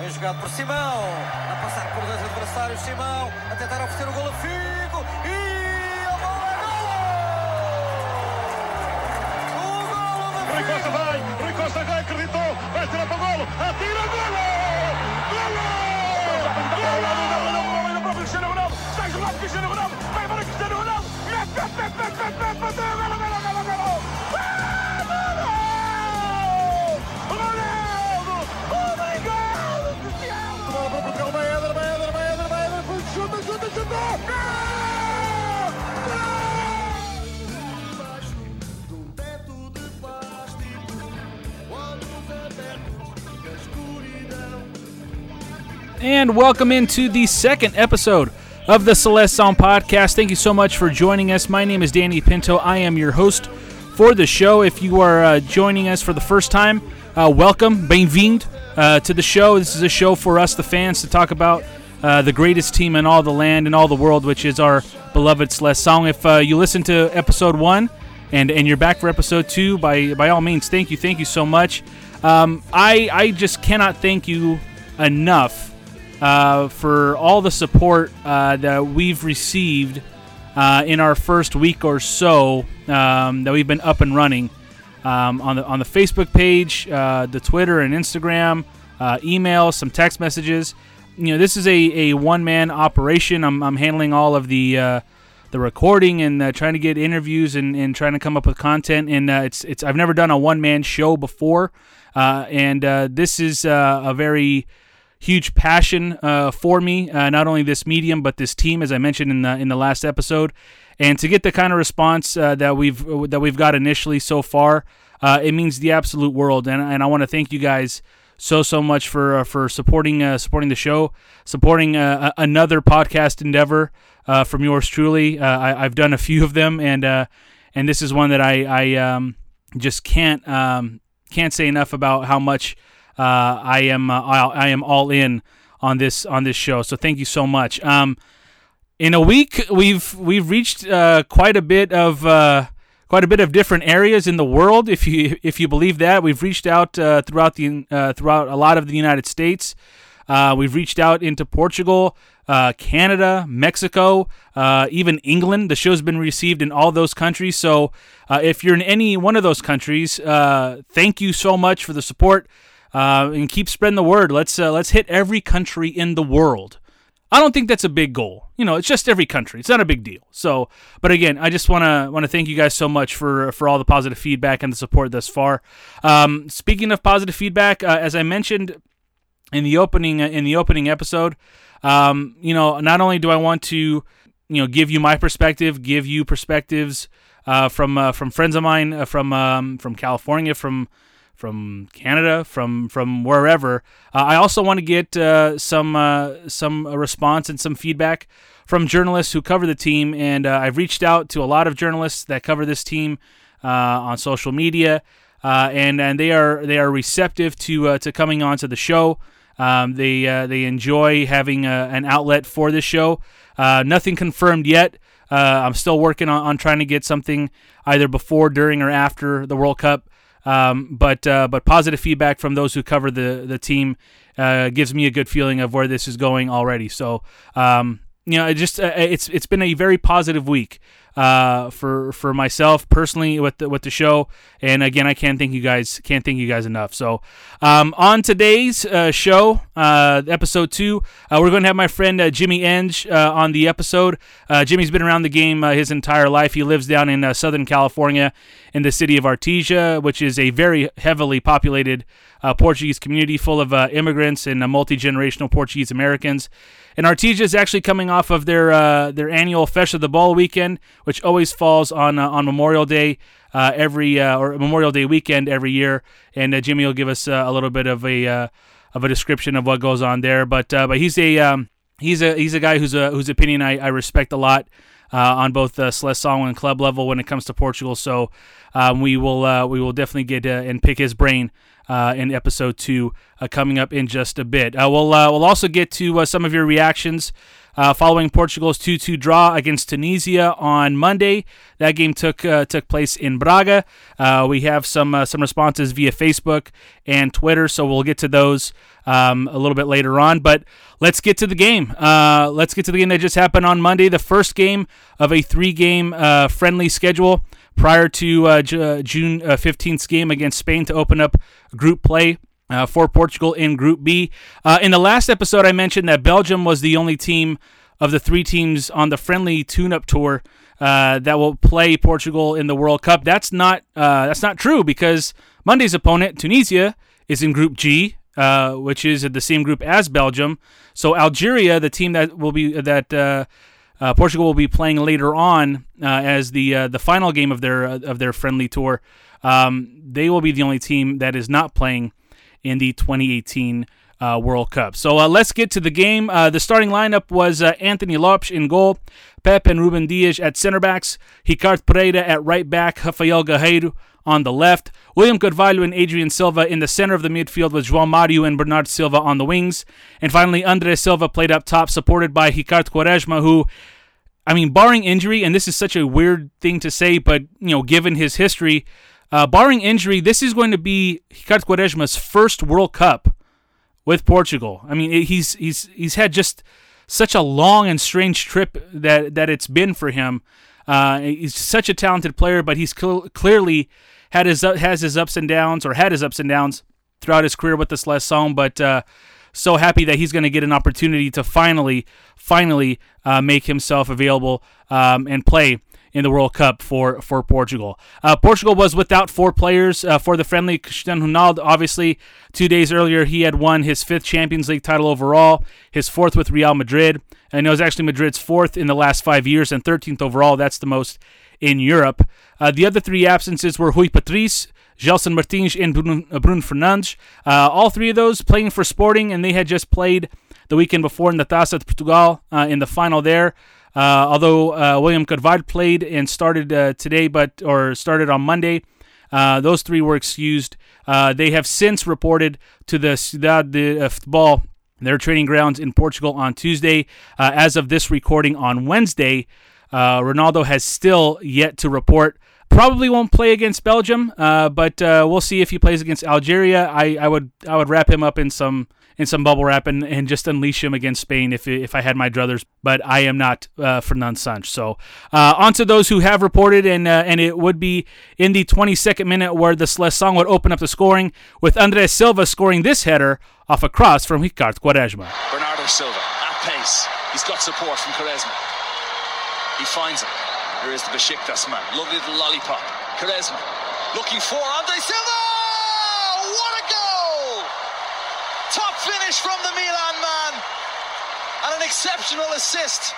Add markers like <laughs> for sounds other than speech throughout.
Bem jogado por Simão, a passar por dois adversários, Simão, a tentar oferecer o gol a Figo e a bola é golo! O golo do Rui Costa vai, Rui Costa já acreditou, vai tirar para o golo, atira golo! Golo! Golo! para o Cristiano Ronaldo, está jogado Cristiano Ronaldo, vai para Cristiano Ronaldo, mete, mete, mete, mete, mete, mete, mete, golo, And welcome into the second episode of the Seleção Podcast. Thank you so much for joining us. My name is Danny Pinto. I am your host for the show. If you are uh, joining us for the first time, uh, welcome, bem-vindo uh, to the show. This is a show for us, the fans, to talk about uh, the greatest team in all the land and all the world, which is our beloved Seleção. If uh, you listen to episode one and and you're back for episode two, by by all means, thank you, thank you so much. Um, I I just cannot thank you enough uh, for all the support uh, that we've received uh, in our first week or so um, that we've been up and running um, on the on the Facebook page, uh, the Twitter and Instagram, uh, email, some text messages. You know, this is a, a one man operation. I'm, I'm handling all of the uh, the recording and trying to get interviews and, and trying to come up with content. And it's it's I've never done a one man show before, and this is a very huge passion uh, for me. Uh, not only this medium, but this team, as I mentioned in the in the last episode, and to get the kind of response uh, that we've that we've got initially so far, uh, it means the absolute world. And and I want to thank you guys so so much for uh, for supporting uh, supporting the show, supporting another podcast endeavor from yours truly. I, I've done a few of them, and and this is one that I I um, just can't um, can't say enough about how much I am uh, I, am all in on this on this show. So thank you so much. Um, in a week, we've we've reached uh, quite a bit of uh, quite a bit of different areas in the world. If you if you believe that, we've reached out uh, throughout the uh, throughout a lot of the United States. Uh, we've reached out into Portugal, uh, Canada, Mexico, uh, even England. The show's been received in all those countries. So uh, if you're in any one of those countries, uh, thank you so much for the support uh, and keep spreading the word. Let's uh, let's hit every country in the world. I don't think that's a big goal. You know, it's just every country. It's not a big deal. So, but again, I just want to want to thank you guys so much for for all the positive feedback and the support thus far. Um, speaking of positive feedback, uh, as I mentioned in the opening in the opening episode, um, you know, not only do I want to you know give you my perspective, give you perspectives uh, from uh, from friends of mine uh, from um, from California, from from Canada, from from wherever. Uh, I also want to get uh, some uh, some response and some feedback from journalists who cover the team, and uh, I've reached out to a lot of journalists that cover this team uh, on social media, uh, and and they are they are receptive to uh, to coming on to the show. Um, they uh, they enjoy having a, an outlet for this show. Uh, nothing confirmed yet. Uh, I'm still working on, on trying to get something either before, during, or after the World Cup. Um, but uh, but positive feedback from those who cover the the team uh, gives me a good feeling of where this is going already. So um, you know, it just uh, it's it's been a very positive week uh, for for myself personally with the with the show. And again, I can't thank you guys can't thank you guys enough. So um, on today's uh, show, uh, episode two, uh, we're going to have my friend uh, Jimmy Enes on the episode. Jimmy's been around the game his entire life. He lives down in Southern California in the city of Artesia, which is a very heavily populated uh, Portuguese community full of uh, immigrants and uh, multi generational Portuguese Americans. And Artesia is actually coming off of their uh, their annual Festa da Bola weekend, which always falls on uh, on Memorial Day uh, every uh, or Memorial Day weekend every year. And Jimmy will give us a little bit of a of a description of what goes on there. But but he's a um, he's a he's a guy whose whose opinion I, I respect a lot. On both uh, Seleção and club level when it comes to Portugal, so um, we will we will definitely get and pick his brain uh, in episode two uh, coming up in just a bit. Uh, we'll uh, we'll also get to uh, some of your reactions following Portugal's 2-2 draw against Tunisia on Monday. That game took took place in Braga. We have some some responses via Facebook and Twitter, so we'll get to those um, a little bit later on. But let's get to the game. Uh, let's get to the game that just happened on Monday, the first game of a three-game uh, friendly schedule prior to uh, J- uh, June uh, 15th game against Spain to open up group play. Uh, for Portugal in Group B. Uh, in the last episode, I mentioned that Belgium was the only team of the three teams on the friendly tune-up tour uh, that will play Portugal in the World Cup. That's not uh, that's not true because Monday's opponent, Tunisia, is in Group G, uh, which is the same group as Belgium. So Algeria, the team that will be that uh, uh, Portugal will be playing later on uh, as the uh, the final game of their of their friendly tour, um, they will be the only team that is not playing in the 2018 uh, World Cup. So uh, let's get to the game. Uh, the starting lineup was uh, Anthony Lopes in goal, Pepe and Ruben Dias at center backs, Ricardo Pereira at right back, Rafael Guerreiro on the left, William Carvalho and Adrien Silva in the center of the midfield with João Mario and Bernard Silva on the wings, and finally Andre Silva played up top, supported by Ricardo Quaresma, who I mean, barring injury, and this is such a weird thing to say, but you know, given his history, uh, barring injury, this is going to be Ricardo Quaresma's first World Cup with Portugal. I mean, he's he's he's had just such a long and strange trip that that it's been for him. Uh, he's such a talented player, but he's cl- clearly had his has his ups and downs, or had his ups and downs throughout his career with the Seleção. But uh, so happy that he's going to get an opportunity to finally, finally uh, make himself available um, and play in the World Cup for for Portugal. Uh, Portugal was without four players uh, for the friendly. Cristiano Ronaldo, obviously, two days earlier he had won his fifth Champions League title overall, his fourth with Real Madrid, and it was actually Madrid's fourth in the last five years and 13th overall. That's the most in Europe. Uh, the other three absences were Rui Patrício. Gelson Martins and Bruno, uh, Bruno Fernandes. Uh, all three of those playing for Sporting, and they had just played the weekend before in the Taça de Portugal uh, in the final there. Uh, although uh, William Carvalho played and started uh, today, but or started on Monday, uh, those three were excused. Uh, they have since reported to the Cidade do Futebol, their training grounds in Portugal, on Tuesday. Uh, as of this recording on Wednesday, Ronaldo has still yet to report. Probably won't play against Belgium, but we'll see if he plays against Algeria. I, I would I would wrap him up in some in some bubble wrap and, and just unleash him against Spain if, if I had my druthers. But I am not uh, Fernando Santos. So uh, on to those who have reported, and uh, and it would be in the 22nd minute where the Seleção would open up the scoring with Andre Silva scoring this header off a cross from Ricardo Quaresma. Bernardo Silva at pace. He's got support from Quaresma. He finds him. Here is the Besiktas man. Lovely little lollipop. Quaresma looking for Andre Silva. What a goal! Top finish from the Milan man. And an exceptional assist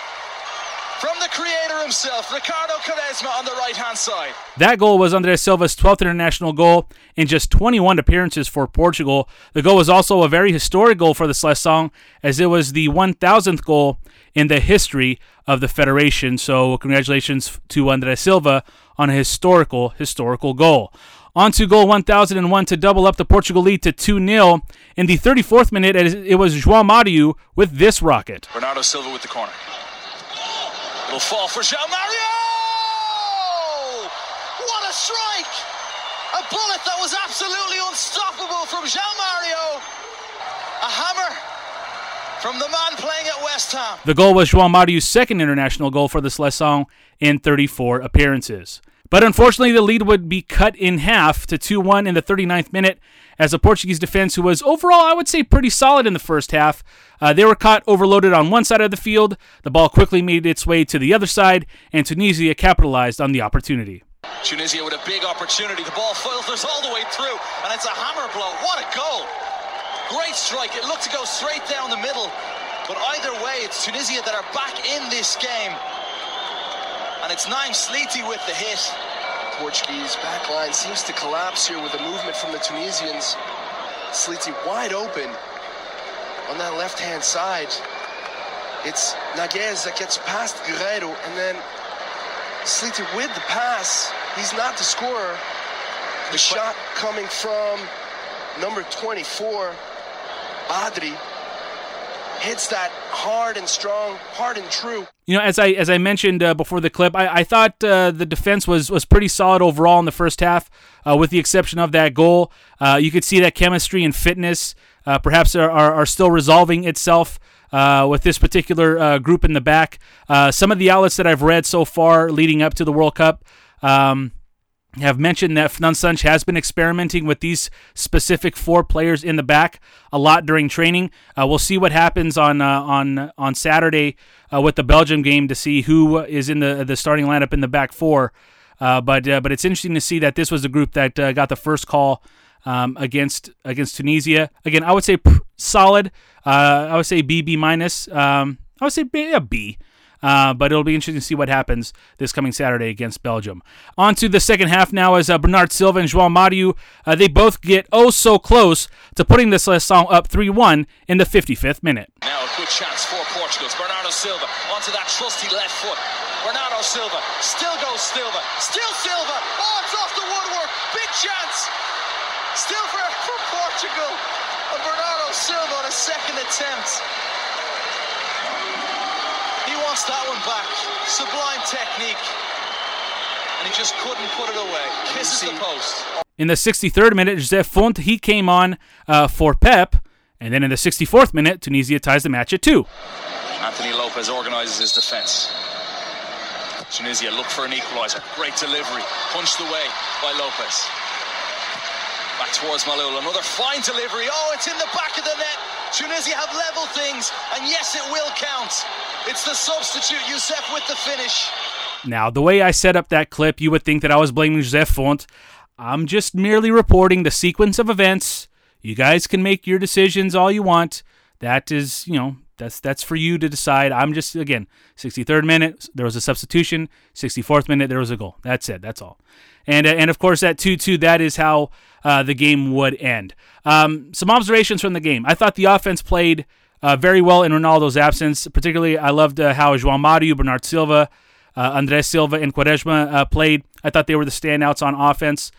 from the creator himself, Ricardo Quaresma on the right hand side. That goal was Andre Silva's 12th international goal in just 21 appearances for Portugal. The goal was also a very historic goal for the Seleção, as it was the 1,000th goal in the history of the federation. So, congratulations to Andre Silva on a historical, historical goal. On to goal 1001 to double up the Portugal lead to 2 0. In the 34th minute, it was João Mario with this rocket. Bernardo Silva with the corner. It'll fall for João Mario! What a strike! A bullet that was absolutely unstoppable from João Mario. A hammer from the man playing at West Ham. The goal was João Mario's second international goal for the Seleção in 34 appearances. But unfortunately, the lead would be cut in half to 2 1 in the 39th minute as the Portuguese defense, who was overall, I would say, pretty solid in the first half, uh, they were caught overloaded on one side of the field. The ball quickly made its way to the other side, and Tunisia capitalized on the opportunity. Tunisia with a big opportunity. The ball filters all the way through, and it's a hammer blow. What a goal! Great strike. It looked to go straight down the middle, but either way, it's Tunisia that are back in this game. It's Naim Sliti with the hit. Portuguese backline seems to collapse here with the movement from the Tunisians. Sliti wide open on that left-hand side. It's Naguez that gets past Guerreiro, and then Sliti with the pass. He's not the scorer. The shot coming from number 24, Adri, hits that hard and strong, hard and true. You know, as I as I mentioned uh, before the clip, I, I thought uh, the defense was was pretty solid overall in the first half, uh, with the exception of that goal. Uh, you could see that chemistry and fitness uh, perhaps are, are, are still resolving itself. Uh, with this particular group in the back, some of the outlets that I've read so far leading up to the World Cup um, have mentioned that Fernando has been experimenting with these specific four players in the back a lot during training. Uh, we'll see what happens on uh, on on Saturday uh, with the Belgium game to see who is in the the starting lineup in the back four. Uh, but uh, but it's interesting to see that this was the group that uh, got the first call um, against against Tunisia. Again, I would say solid. I would say B B minus. Um, I would say B, a B. Uh, but it'll be interesting to see what happens this coming Saturday against Belgium. On to the second half now as uh, Bernard Silva and João Mario, uh, they both get oh so close to putting this Seleção up 3-1 in the 55th minute. Now a good chance for Portugal. Bernardo Silva onto that trusty left foot. Bernardo Silva still goes Silva. Still Silva. Oh, it's off the woodwork. Big chance. Still for, for Portugal. And Bernardo Silva on a second attempt. He wants that one back. Sublime technique. And he just couldn't put it away. Kisses the post. In the 63rd minute, José Fonte, he came on uh, for Pepe. And then in the 64th minute, Tunisia ties the match at two. Anthony Lopez organises his defence. Tunisia look for an equaliser. Great delivery. Punched away by Lopez. Back towards Maaloul. Another fine delivery. Oh, it's in the back of the net. Tunisia have level things, and yes, it will count. It's the substitute, Youssef, with the finish. Now, the way I set up that clip, you would think that I was blaming José Fonte. I'm just merely reporting the sequence of events. You guys can make your decisions all you want. That is, you know, that's that's for you to decide. I'm just again, 63rd minute there was a substitution, 64th minute there was a goal. That's it. That's all. And uh, and of course that 2-2 that is how uh, the game would end. Um, some observations from the game. I thought the offense played uh, very well in Ronaldo's absence. Particularly, I loved uh, how João Mario, Bernard Silva, uh, Andre Silva, and Quaresma uh, played. I thought they were the standouts on offense.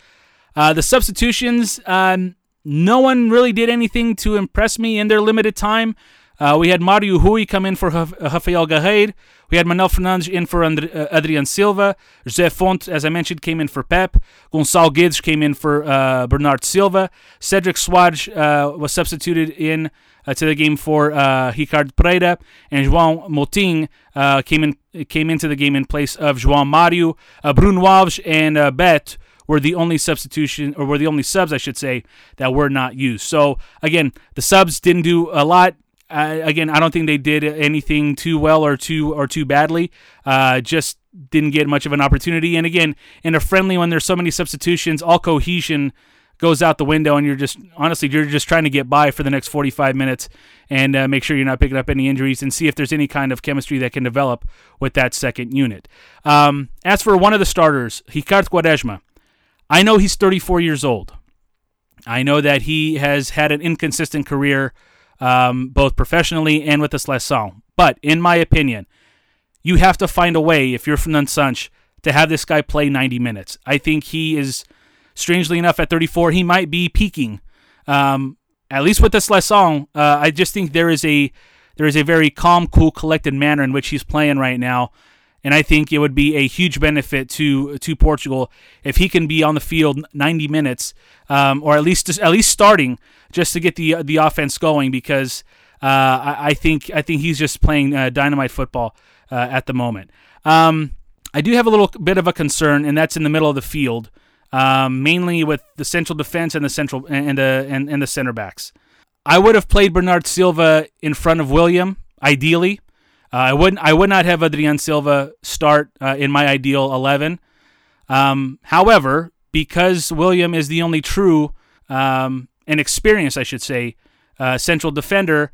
Uh, the substitutions, um, no one really did anything to impress me in their limited time. Uh, we had Mario Rui come in for Rafael Guerreiro. We had Manuel Fernandes in for uh, Adrien Silva. José Fonte, as I mentioned, came in for Pepe. Gonçalo Guedes came in for uh, Bernard Silva. Cedric Soares uh, was substituted in uh, to the game for uh, Ricardo Pereira. And João Moutinho came in came into the game in place of João Mario. Bruno Alves and uh, Bet were the only substitution, or were the only subs, I should say, that were not used. So again, the subs didn't do a lot. Uh, again, I don't think they did anything too well or too or too badly. Uh, just didn't get much of an opportunity. And again, in a friendly when there's so many substitutions, all cohesion goes out the window, and you're just honestly you're just trying to get by for the next 45 minutes and uh, make sure you're not picking up any injuries and see if there's any kind of chemistry that can develop with that second unit. Um, as for one of the starters, Ricardo Quaresma, I know he's 34 years old. I know that he has had an inconsistent career um, both professionally and with the seleção. But in my opinion, you have to find a way, if you're Fernando Santos, to have this guy play 90 minutes. I think he is, strangely enough, at 34, he might be peaking. Um, at least with the seleção, uh, I just think there is a there is a very calm, cool, collected manner in which he's playing right now. And I think it would be a huge benefit to to Portugal if he can be on the field 90 minutes, um, or at least at least starting just to get the the offense going. Because uh, I, I, think I think he's just playing uh, dynamite football uh, at the moment. Um, I do have a little bit of a concern, and that's in the middle of the field, um, mainly with the central defense and the central and the and, and the center backs. I would have played Bernard Silva in front of William, ideally. Uh, I wouldn't. I would not have Adrien Silva start uh, in my ideal eleven. Um, however, because William is the only true um, and experienced, I should say, uh, central defender,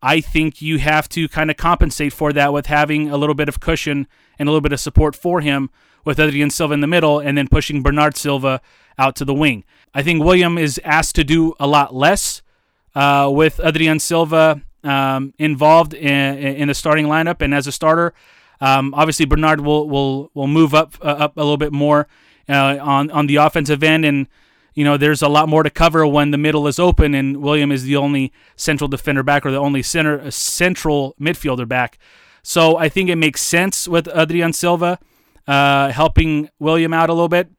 I think you have to kind of compensate for that with having a little bit of cushion and a little bit of support for him with Adrien Silva in the middle and then pushing Bernard Silva out to the wing. I think William is asked to do a lot less uh, with Adrian Silva um, involved in, in the starting lineup and as a starter. Um, obviously, Bernard will will will move up uh, up a little bit more uh, on on the offensive end, and you know, there's a lot more to cover when the middle is open and William is the only central defender back or the only center uh, central midfielder back. So I think it makes sense with Adrien Silva uh, helping William out a little bit.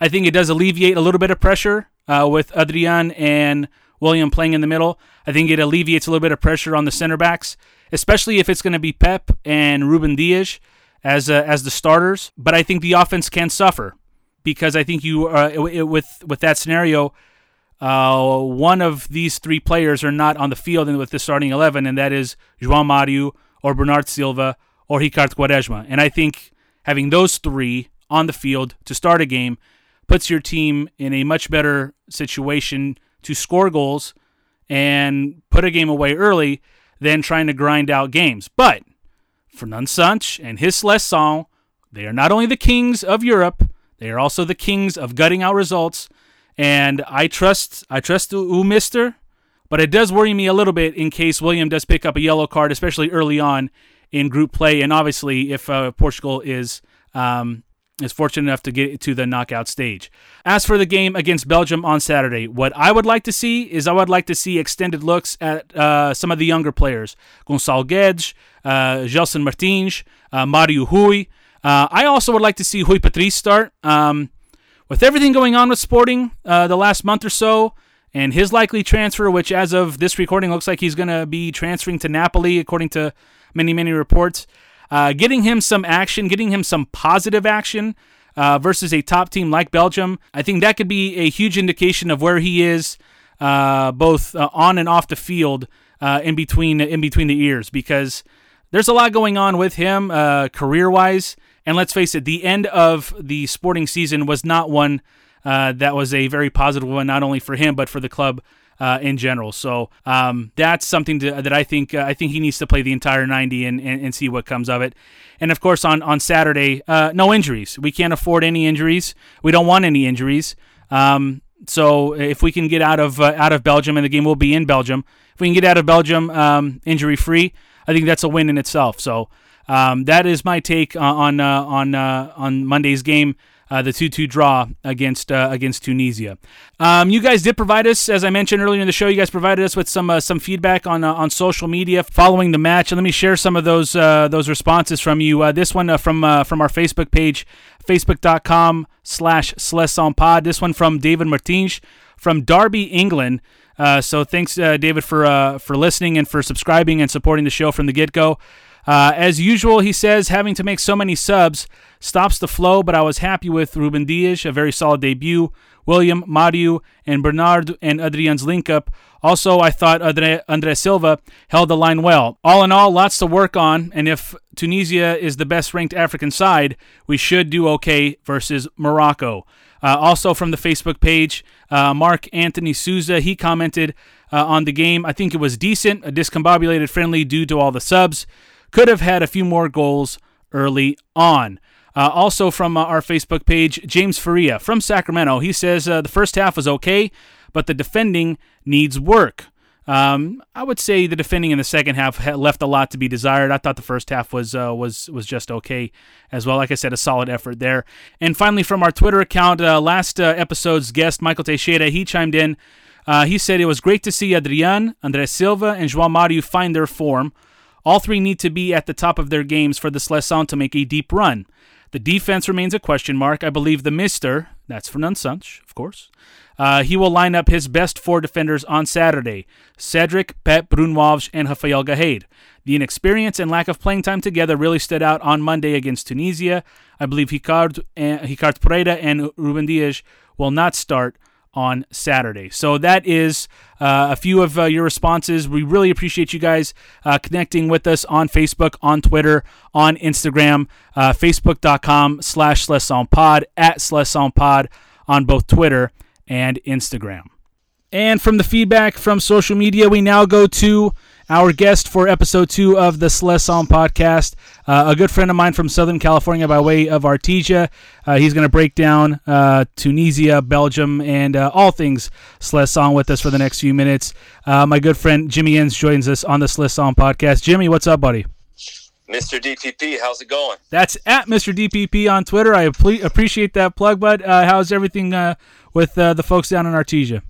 I think it does alleviate a little bit of pressure uh, with Adrien and William playing in the middle. I think it alleviates a little bit of pressure on the center backs, especially if it's going to be Pepe and Ruben Dias as uh, as the starters. But I think the offense can suffer because I think you uh, with with that scenario, uh, one of these three players are not on the field with the starting eleven, and that is João Mario or Bernard Silva or Ricardo Quaresma. And I think having those three on the field to start a game puts your team in a much better situation to score goals and put a game away early than trying to grind out games. But Fernando Santos and his Seleção, they are not only the kings of Europe, they are also the kings of gutting out results, and I trust I trust U Mister, but it does worry me a little bit in case William does pick up a yellow card, especially early on in group play, and obviously if uh, Portugal is um, is fortunate enough to get to the knockout stage. As for the game against Belgium on Saturday, what I would like to see is I would like to see extended looks at uh, some of the younger players Gonçalo Guedes, uh, Gelson Martins, uh, Mario Rui. Uh, I also would like to see Rui Patrício start. Um, with everything going on with Sporting uh, the last month or so, and his likely transfer, which as of this recording looks like he's going to be transferring to Napoli, according to many, many reports. Uh, getting him some action, getting him some positive action uh, versus a top team like Belgium, I think that could be a huge indication of where he is, uh, both uh, on and off the field, uh, in between in between the ears, because there's a lot going on with him career wise. And let's face it, the end of the sporting season was not one uh, that was a very positive one, not only for him but for the club uh, in general. So um, that's something to, that I think uh, I think he needs to play the entire 90 and, and, and, see what comes of it. And of course, on on Saturday, uh, no injuries. We can't afford any injuries. We don't want any injuries. Um, so if we can get out of uh, out of Belgium, and the game will be in Belgium, if we can get out of Belgium um, injury free, I think that's a win in itself. So um, that is my take on uh, on uh, on Monday's game. Uh, the 2-2 draw against uh, against Tunisia. Um, you guys did provide us, as I mentioned earlier in the show, you guys provided us with some uh, some feedback on uh, on social media following the match. And let me share some of those those responses from you. this one from from our Facebook page, facebook.com slash Pod. This one from David Martins from Derby, England. so thanks, David, for for listening and for subscribing and supporting the show from the get go. Uh, as usual, he says having to make so many subs stops the flow, but I was happy with Ruben Dias, a very solid debut. William, Mario, and Bernard and Adrien's link up. Also, I thought Andre, Andre Silva held the line well. All in all, lots to work on, and if Tunisia is the best ranked African side, we should do okay versus Morocco. Uh, also, from the Facebook page, uh, Mark Anthony Souza, he commented uh, on the game. I think it was decent, a discombobulated friendly due to all the subs could have had a few more goals early on. Uh, also from uh, our Facebook page, James Faria from Sacramento. He says uh, the first half was okay, but the defending needs work. Um, I would say the defending in the second half left a lot to be desired. I thought the first half was uh, was was just okay as well. Like I said, a solid effort there. And finally, from our Twitter account, uh, last uh, episode's guest Michael Teixeira, he chimed in. he said it was great to see Adrien, Andre Silva, and João Mario find their form. All three need to be at the top of their games for the Seleção to make a deep run. The defense remains a question mark. I believe the Mister, that's Fernando Santos, of course, uh, he will line up his best four defenders on Saturday Cedric, Pepe Bruno and Rafael Guedes. The inexperience and lack of playing time together really stood out on Monday against Tunisia. I believe Ricardo, uh, Ricardo Pereira and Ruben Dias will not start on Saturday. So that is uh, a few of uh, your responses. We really appreciate you guys uh, connecting with us on Facebook, on Twitter, on Instagram, uh, facebook.com slash pod at pod on both Twitter and Instagram. And from the feedback from social media, we now go to our guest for episode two of the Seleção podcast, uh, a good friend of mine from Southern California by way of Artesia. Uh, he's going to break down uh, Tunisia, Belgium, and uh, all things Seleção with us for the next few minutes. Uh, my good friend Jimmy Enes joins us on the Seleção podcast. Jimmy, what's up, buddy? Mr. DPP, how's it going? That's at Mr. DPP on Twitter. I appreciate that plug, bud. Uh, how's everything uh, with uh, the folks down in Artesia?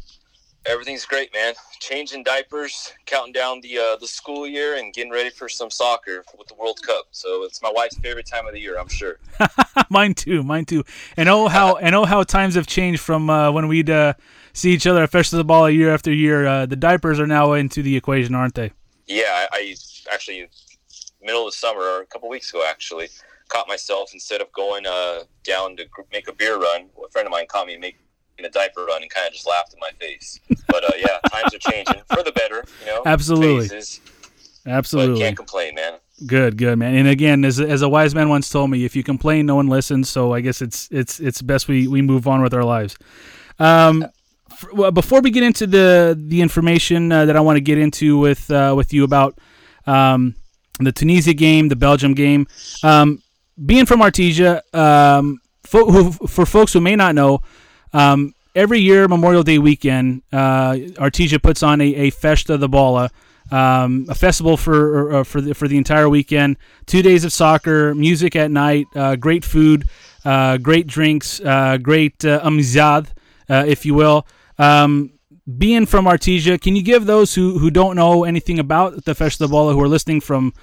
Everything's great, man. Changing diapers, counting down the uh, the school year, and getting ready for some soccer with the World Cup. So it's my wife's favorite time of the year, I'm sure. <laughs> mine too, mine too. And oh how <laughs> and oh how times have changed from uh, when we'd uh, see each other at Festival of the Ball year after year. Uh, the diapers are now into the equation, aren't they? Yeah, I, I actually middle of the summer or a couple weeks ago actually caught myself instead of going uh, down to make a beer run. A friend of mine caught me making a diaper run and kind of just laughed in my face. But uh, yeah, <laughs> times are changing for the better. You know, Absolutely. Phases, Absolutely. but can't complain, man. Good, good man. And again, as, as a wise man once told me, if you complain, no one listens. So I guess it's it's it's best we, we move on with our lives. Um, f- well, before we get into the the information uh, that I want to get into with uh, with you about um, the Tunisia game, the Belgium game, um, being from Artesia, um, fo- who, for folks who may not know, um, every year Memorial Day weekend, uh, Artesia puts on a, a Festa de Bola, um, a festival for uh, for the, for the entire weekend. Two days of soccer, music at night, uh, great food, uh, great drinks, uh, great uh, amizad, uh, if you will. Um, being from Artesia, can you give those who, who don't know anything about the Festa de Bola, who are listening from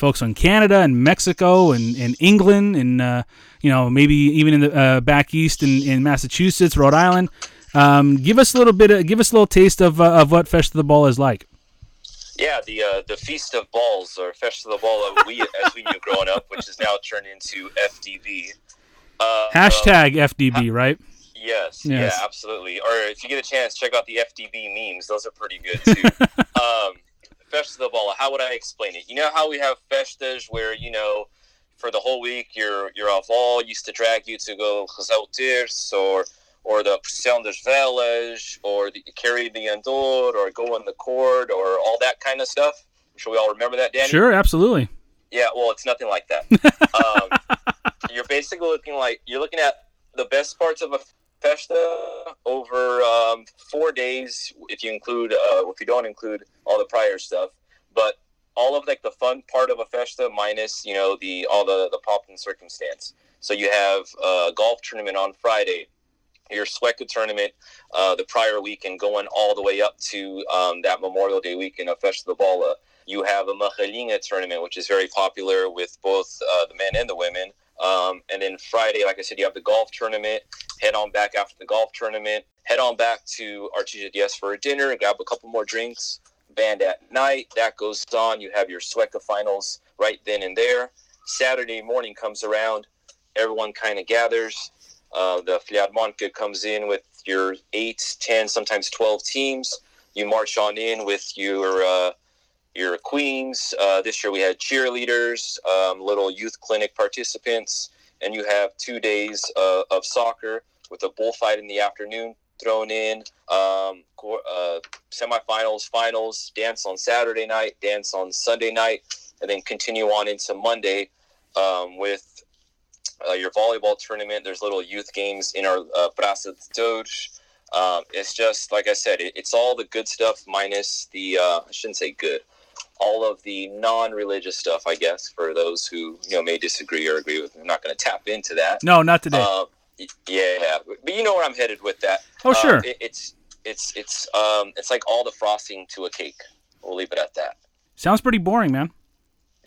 folks in Canada and Mexico and, and England and uh, you know maybe even in the uh, back east in, in Massachusetts, Rhode Island. Um, give us a little bit, of, give us a little taste of, uh, of what Festa de Bola is like. Yeah, the uh, the Feast of Balls or Festa de Bola, we as we knew growing up, which is now turned into FDB. Uh, Hashtag FDB, right? Yes, Yes. yeah, absolutely. Or if you get a chance, check out the FDB memes; those are pretty good too. <laughs> um, Festa de Bola. How would I explain it? You know how we have festas where you know, for the whole week, your your avó used to drag you to go rezar o or or the procissão das velas, or the, carry the andor, or go on the court, or all that kind of stuff. Should we all remember that, Danny? Sure, absolutely. Yeah, well, it's nothing like that. <laughs> um, you're basically looking like you're looking at the best parts of a festa over um, four days, if you include, uh, if you don't include all the prior stuff. But all of like the fun part of a festa minus, you know, the all the the pomp and circumstance. So you have a golf tournament on Friday, your Sueca tournament uh, the prior weekend, going all the way up to um, that Memorial Day weekend of Festa de Bola. You have a Mahalinha tournament, which is very popular with both uh, the men and the women. Um, and then Friday, like I said, you have the golf tournament. Head on back after the golf tournament. Head on back to Artesia DS for a dinner. and Grab a couple more drinks. Band at night. That goes on. You have your Sueca finals right then and there. Saturday morning comes around. Everyone kind of gathers. Uh, the Fliadmonka comes in with your 8, 10, sometimes 12 teams. You march on in with your uh, your queens. Uh, this year we had cheerleaders, um, little youth clinic participants, and you have two days uh, of soccer with a bullfight in the afternoon thrown in. Um, uh, semifinals, finals, dance on Saturday night, dance on Sunday night, and then continue on into Monday um, with uh, your volleyball tournament. There's little youth games in our uh, Praça de Todos. Um, it's just like I said, it, it's all the good stuff minus the uh, I shouldn't say good, all of the non-religious stuff. I guess for those who you know may disagree or agree with. me. I'm not going to tap into that. No, not today. Y- yeah, but you know where I'm headed with that. Oh, Um, sure. it, it's it's it's um it's like all the frosting to a cake. We'll leave it at that. Sounds pretty boring, man.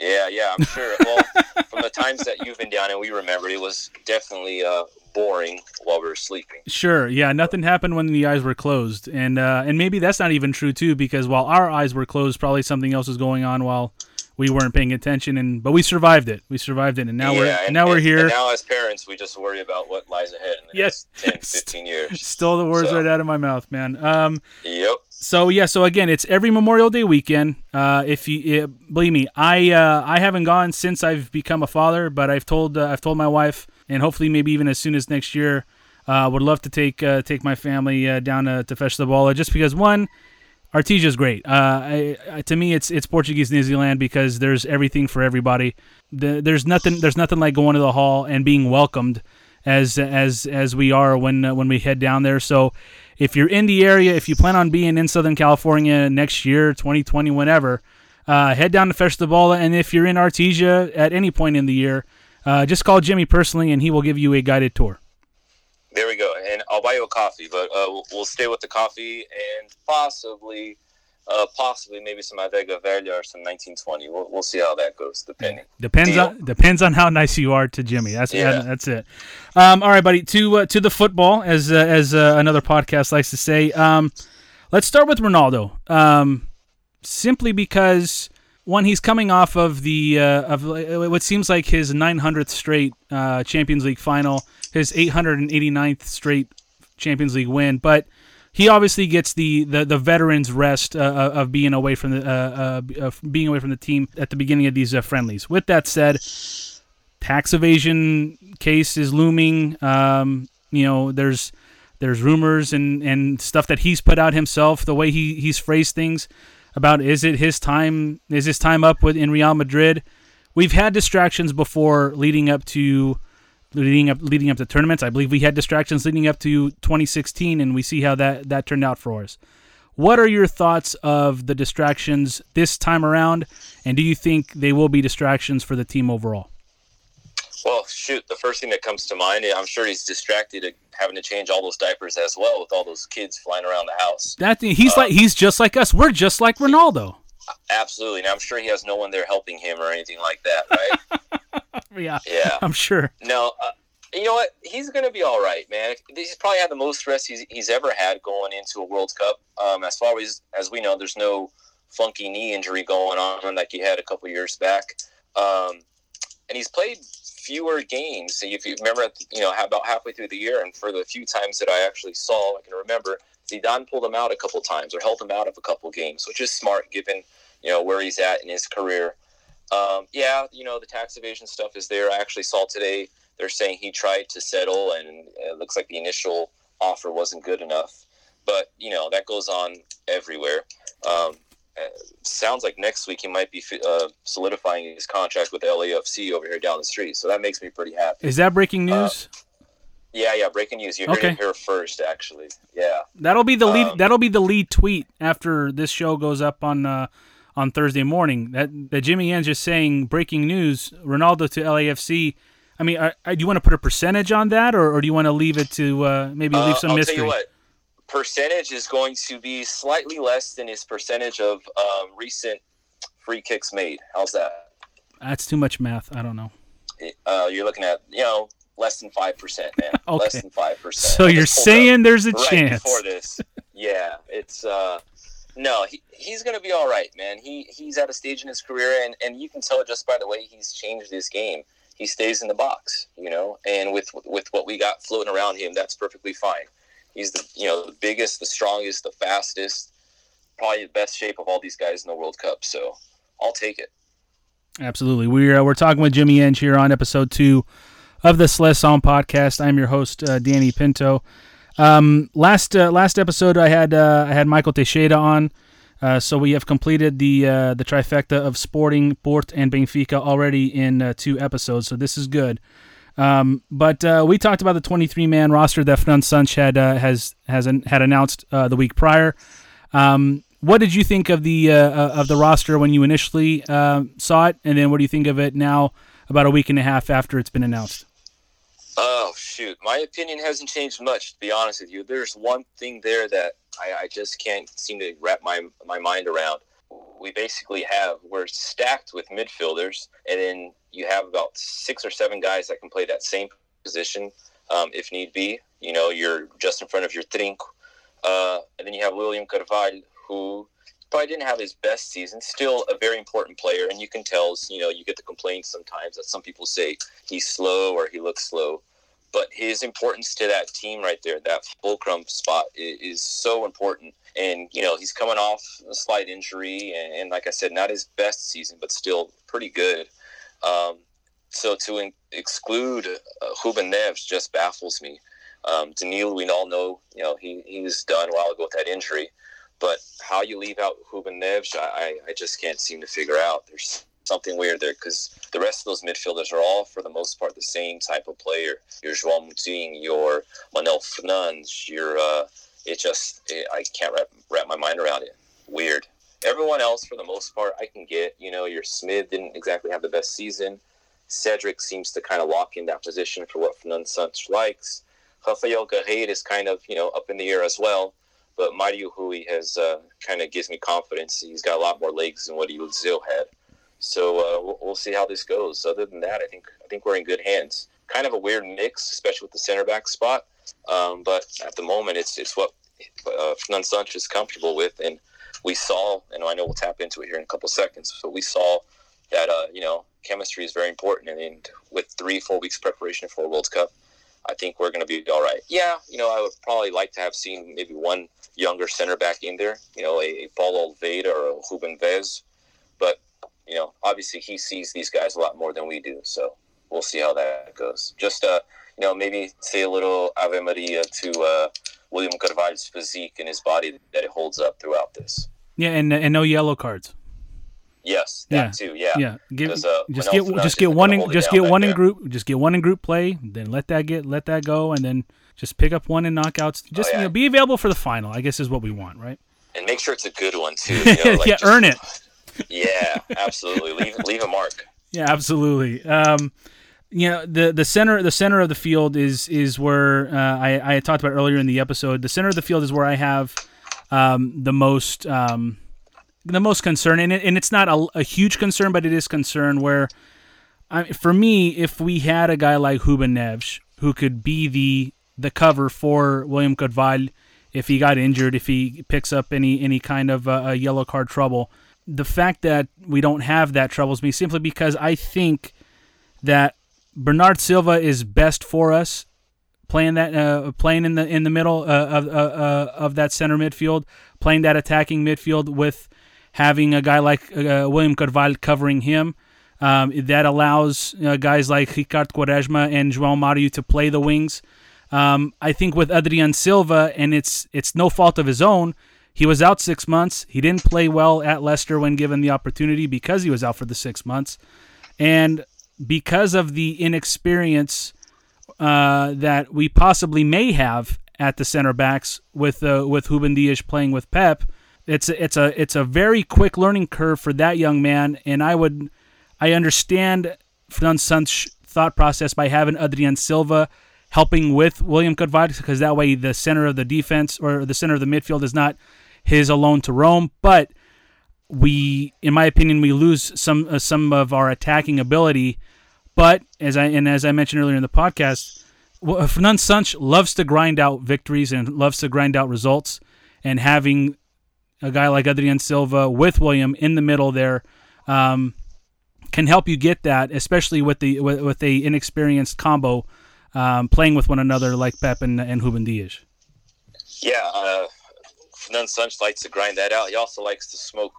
Yeah, yeah, I'm sure. Well, <laughs> from the times that you've been down and we remember, it was definitely uh, boring while we were sleeping. Sure. Yeah. Nothing happened when the eyes were closed, and uh, and maybe that's not even true too, because while our eyes were closed, probably something else was going on while we weren't paying attention. And but we survived it. We survived it, and now we're and now we're here. And now, as parents, we just worry about what lies ahead in the Yes. next 10, <laughs> 15 years. Stole the words So- right out of my mouth, man. Um. Yep. So yeah, so again, it's every Memorial Day weekend. Uh, if you uh, believe me, I uh, I haven't gone since I've become a father, but I've told uh, I've told my wife, and hopefully maybe even as soon as next year, uh, would love to take uh, take my family uh, down to, to Festa de Bola, just because one, Artesia is great. Uh, I, I, to me, it's it's Portuguese New Zealand because there's everything for everybody. The, there's nothing there's nothing like going to the hall and being welcomed as as as we are when uh, when we head down there. So if you're in the area, if you plan on being in Southern California next year, 2020, whenever, uh, head down to Festa Bola, and if you're in Artesia at any point in the year, uh, just call Jimmy personally, and he will give you a guided tour. There we go, and I'll buy you a coffee, but uh, we'll, stay with the coffee and possibly, uh, possibly maybe some Adega Verde or some 1920. We'll, we'll see how that goes, depending. Depends Deal. on depends on how nice you are to Jimmy. That's Yeah. that's it. Um, all right, buddy. To uh, to the football, as uh, as uh, another podcast likes to say. Um, let's start with Ronaldo. Um, simply because one, he's coming off of the uh, of what seems like his 900th straight uh, Champions League final, his 889th straight Champions League win, but he obviously gets the the, the veterans rest uh, of being away from the uh, uh, being away from the team at the beginning of these uh, friendlies. With that said, tax evasion case is looming. Um, you know, there's there's rumors and, and stuff that he's put out himself. The way he, he's phrased things about is it his time? Is his time up with in Real Madrid? We've had distractions before leading up to leading up leading up to tournaments. I believe we had distractions leading up to 2016, and we see how that that turned out for us. What are your thoughts of the distractions this time around, and do you think they will be distractions for the team overall? Well, shoot, the first thing that comes to mind, I'm sure he's distracted having to change all those diapers as well with all those kids flying around the house. That he's like he's just like us. We're just like Ronaldo. Absolutely. And I'm sure he has no one there helping him or anything like that, right? <laughs> Yeah, yeah. I'm sure. No, uh, you know what? He's going to be all right, man. He's probably had the most stress he's, he's ever had going into a World Cup. Um, as far as as we know, there's no funky knee injury going on like he had a couple years back. Um, and he's played fewer games. So if you remember, you know, about halfway through the year, and for the few times that I actually saw, I can remember Zidane pulled him out a couple times or held him out of a couple games, which is smart given you know where he's at in his career. Um, yeah, you know the tax evasion stuff is there. I actually saw today they're saying he tried to settle, and it looks like the initial offer wasn't good enough. But you know that goes on everywhere. Um, sounds like next week he might be uh, solidifying his contract with LAFC over here down the street. So that makes me pretty happy. Is that breaking news? Yeah, yeah. Breaking news. You heard Okay. it here first, actually. Yeah. that'll be the lead. um, that'll be the lead tweet after this show goes up on uh, on Thursday morning. That that Jimmy Enes just saying breaking news. Ronaldo to LAFC. I mean, are, are- do you want to put a percentage on that, or, or do you want to leave it to uh, maybe leave Uh, some I'll mystery? Tell you what. Percentage is going to be slightly less than his percentage of um, recent free kicks made. How's that? That's too much math. I don't know. Uh, you're looking at you know less than five percent, man. <laughs> Less than five percent. So you're saying there's a right chance. for this. Yeah, it's uh, no, he, he's gonna be all right, man. He he's at a stage in his career, and and you can tell just by the way he's changed his game. He stays in the box, you know, and with with what we got floating around him, that's perfectly fine. He's the you know the biggest, the strongest, the fastest, probably the best shape of all these guys in the World Cup. So I'll take it. Absolutely. We're uh, we're talking with Jimmy Enes here on episode two of the Seleção podcast. I'm your host, uh, Danny Pinto. Um, last uh, last episode, I had uh, I had Michael Teixeira on. Uh, so we have completed the uh, the trifecta of Sporting, Porto, and Benfica already in two episodes. So this is good. Um, but uh, we talked about the 23 man roster that Fernando Santos had uh, has has an, had announced uh, the week prior. Um, what did you think of the uh, uh, of the roster when you initially uh, saw it, and then what do you think of it now, about a week and a half after it's been announced? Oh shoot, my opinion hasn't changed much. To be honest with you, there's one thing there that I, I just can't seem to wrap my my mind around. We basically have we're stacked with midfielders, and then you have about six or seven guys that can play that same position um, if need be. You know, you're just in front of your Trinco, uh, and then you have William Carvalho, who probably didn't have his best season. Still a very important player, and you can tell. You know, you get the complaints sometimes that some people say he's slow or he looks slow but his importance to that team right there, that fulcrum spot, is, is so important. And you know, he's coming off a slight injury, and, and like I said, not his best season, but still pretty good. Um, so to in- exclude uh, Neves just baffles me. Um, we all know, you know, he, he was done a while ago with that injury. But how you leave out Ruben Neves, I, I, just can't seem to figure out. There's something weird there because the rest of those midfielders are all, for the most part, the same type of player. Your João Moutinho, your Manuel Fernandes, your uh, it just I can't wrap, wrap my mind around it. Weird. Everyone else, for the most part, I can get. You know, your Smith didn't exactly have the best season. Cedric seems to kind of lock in that position for what Fernando Santos likes. Rafael Guerreiro is kind of, you know, up in the air as well. But Mario Rui has uh, kind of gives me confidence. He's got a lot more legs than what Zil had. So uh, we'll, we'll, see how this goes. Other than that, I think I think we're in good hands. Kind of a weird mix, especially with the center back spot. Um, but at the moment, it's it's what uh, Fernando Santos is comfortable with, and we saw, and I know we'll tap into it here in a couple seconds. But we saw that uh, you know chemistry is very important, and, and with three four weeks preparation for a World Cup, I think we're going to be all right. Yeah, you know, I would probably like to have seen maybe one younger center back in there, you know, a, a Paulo or a Ruben Vezo. But, you know, obviously he sees these guys a lot more than we do. So we'll see how that goes. Just, uh, you know, maybe say a little Ave Maria to uh, William Carvalho's physique and his body that it holds up throughout this. Yeah, and, and no yellow cards. Yes, that yeah. too. Yeah, yeah. Give, uh, just get just get one in, just get one in group just get one in group play. Then let that get let that go, and then just pick up one in knockouts. Just oh, yeah. you know, be available for the final. I guess is what we want, right? And make sure it's a good one too. <laughs> You know, like yeah, just, earn it. <laughs> Yeah, absolutely. leave leave a mark. <laughs> Yeah, absolutely. Um, you know the the center the center of the field is is where uh, I I talked about earlier in the episode. The center of the field is where I have um, the most. Um, the most concern, and, it, and it's not a, a, huge concern, but it is concern where, I, for me, if we had a guy like Ruben Neves who could be the the cover for William Carvalho if he got injured, if he picks up any any kind of uh, a yellow card trouble, the fact that we don't have that troubles me simply because I think that Bernardo Silva is best for us playing that uh, playing in the in the middle uh, of uh, uh, of that center midfield, playing that attacking midfield with having a guy like uh, William Carvalho covering him. Um, that allows guys like Ricardo Quaresma and João Mario to play the wings. Um, I think with Adrien Silva, and it's it's no fault of his own. He was out six months. He didn't play well at Leicester when given the opportunity because he was out for the six months, and because of the inexperience uh, that we possibly may have at the center backs with uh, with Ruben Dias playing with Pepe it's it's a it's a very quick learning curve for that young man, and I would I understand Santos' thought process by having Adrien Silva helping with William Carvalho because that way the center of the defense or the center of the midfield is not his alone to roam. But we, in my opinion, we lose some uh, some of our attacking ability. But as I and as I mentioned earlier in the podcast, Fernando Santos loves to grind out victories and loves to grind out results, and having a guy like Adrien Silva with William in the middle there um, can help you get that, especially with the with, with a inexperienced combo um, playing with one another like Pepe and, and Ruben Dias. Yeah, uh, Fernando Santos likes to grind that out. He also likes to smoke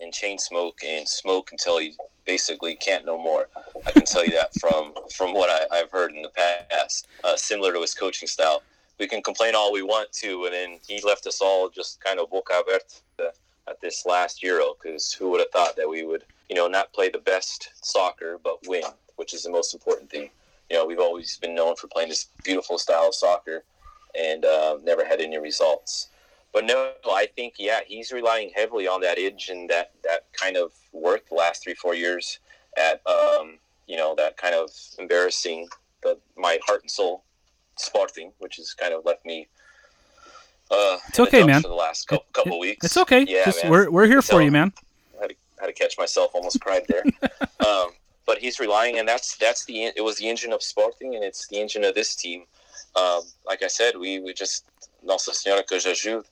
and chain smoke and smoke until he basically can't no more. I can tell you that from from what I, have heard in the past, uh, similar to his coaching style we can complain all we want to, and then he left us all just kind of boca aberta at this last Euro because who would have thought that we would, you know, not play the best soccer but win, which is the most important thing. You know, we've always been known for playing this beautiful style of soccer and uh, never had any results. But no, I think yeah, he's relying heavily on that edge and that that kind of work the last three four years at um, you know that kind of embarrassing the my heart and soul Sporting, which has kind of left me. Uh, it's okay, man. For the last couple, couple it, weeks, it's okay. Yeah, Just, we're we're here for you, man. I had, to, had to catch myself. Almost cried there. <laughs> um, but he's relying, and that's that's the it was the engine of Sporting, and it's the engine of this team. Um, like I said, we we just Nossa Senhora que ajude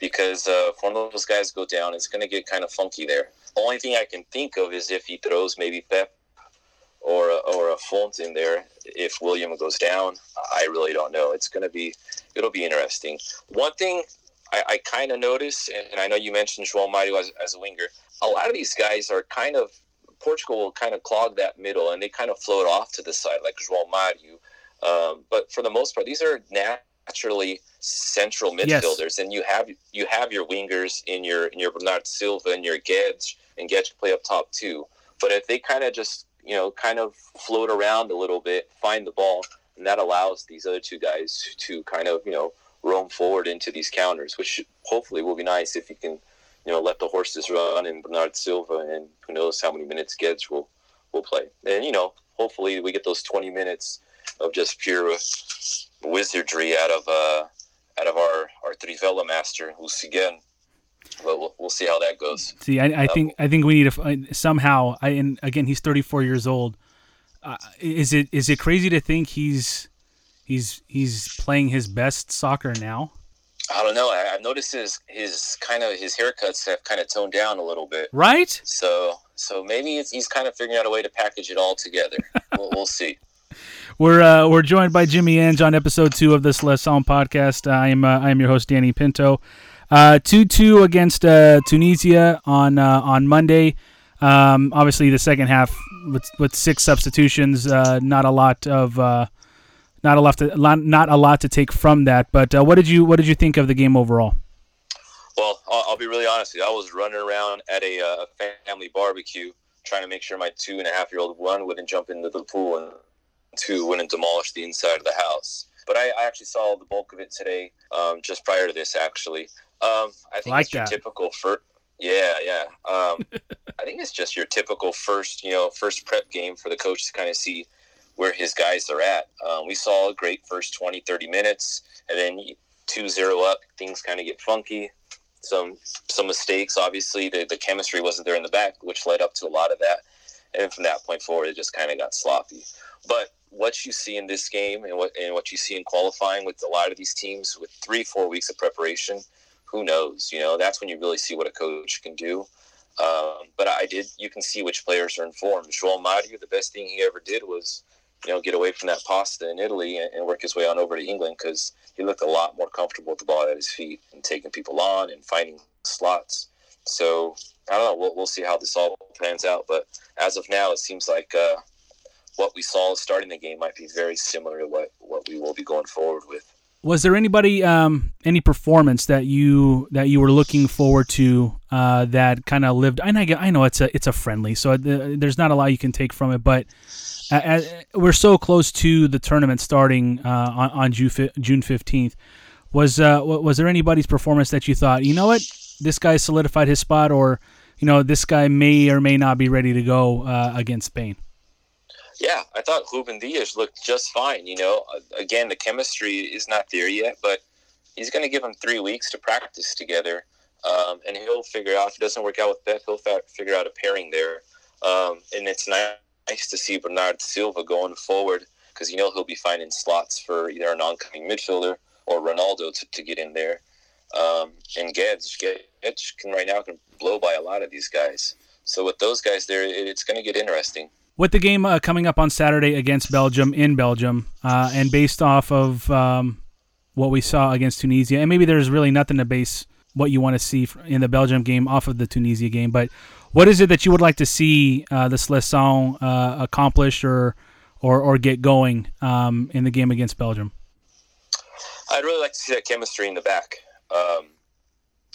because uh, if one of those guys go down, it's going to get kind of funky there. The only thing I can think of is if he throws maybe Pepe or a, or a Fonte in there if William goes down. I really don't know. It's going to be it'll be interesting. One thing I, I kind of notice, and I know you mentioned João Mario as, as a winger. A lot of these guys are kind of Portugal will kind of clog that middle, and they kind of float off to the side like João Mario. Um, but for the most part, these are naturally central midfielders, yes. and you have you have your wingers in your in your Bernardo Silva and your Guedes, and Guedes play up top too. But if they kind of just you know, kind of float around a little bit, find the ball, and that allows these other two guys to kind of, you know, roam forward into these counters, which hopefully will be nice if you can you know let the horses run and Bernardo Silva and who knows how many minutes Guedes will will play. And you know, hopefully we get those 20 minutes of just pure wizardry out of uh, out of our our Trivela master, who's again. But we'll, we'll see how that goes. See, I, I think I think we need to somehow. I and again, he's 34 years old. Uh, is it is it crazy to think he's he's he's playing his best soccer now? I don't know. I, I've noticed his his kind of his haircuts have kind of toned down a little bit. Right? So so maybe it's, he's kind of figuring out a way to package it all together. <laughs> we'll, we'll see. We're uh, we're joined by Jimmy Enes on episode two of this Seleção podcast. I am uh, I am your host Danny Pinto. Uh, two two against uh, Tunisia on uh, on Monday. Um, obviously, the second half with with six substitutions, uh, not a lot of uh, not a lot to not a lot to take from that. But uh, what did you what did you think of the game overall? Well, I'll, I'll be really honest. I was running around at a uh, family barbecue trying to make sure my two and a half year old one wouldn't jump into the pool and two wouldn't demolished the inside of the house. But I, I actually saw the bulk of it today, um, just prior to this, actually. Um, I think Like it's your that. typical first. Yeah, yeah. Um, <laughs> I think it's just your typical first, you know, first prep game for the coach to kind of see where his guys are at. Um, we saw a great first 20, 30 minutes, and then 2-0 up, things kind of get funky. Some some mistakes. Obviously, the, the chemistry wasn't there in the back, which led up to a lot of that. And from that point forward, it just kind of got sloppy. But what you see in this game and what and what you see in qualifying with a lot of these teams with three, four weeks of preparation, who knows? You know, that's when you really see what a coach can do. Um, but I did. You can see which players are informed. João Mario, the best thing he ever did was, you know, get away from that pasta in Italy and, and work his way on over to England because he looked a lot more comfortable with the ball at his feet and taking people on and finding slots. So I don't know. We'll, we'll see how this all pans out. But as of now, it seems like uh, what we saw starting the game might be very similar to what, what we will be going forward with. Was there anybody, um, any performance that you that you were looking forward to uh, that kind of lived? And I, I know it's a it's a friendly, so uh, there's not a lot you can take from it. But uh, uh, we're so close to the tournament starting uh, on, on June June fifteenth. Was uh, was there anybody's performance that you thought, you know what, this guy solidified his spot, or you know, this guy may or may not be ready to go uh, against Spain? Yeah, I thought Ruben Dias looked just fine. You know, Uh, again, the chemistry is not there yet, but he's going to give him three weeks to practice together, um, and he'll figure out if it doesn't work out with Pepe, he'll figure out a pairing there. Um, and it's nice to see Bernardo Silva going forward because you know he'll be finding slots for either an oncoming midfielder or Ronaldo to, to get in there. Um, and Guedes, Guedes can right now can blow by a lot of these guys. So with those guys there, it, it's going to get interesting. With the game uh, coming up on Saturday against Belgium in Belgium, uh, and based off of um, what we saw against Tunisia, and maybe there's really nothing to base what you want to see in the Belgium game off of the Tunisia game, but what is it that you would like to see uh, the Seleção uh, accomplish or, or or get going um, in the game against Belgium? I'd really like to see that chemistry in the back. Um,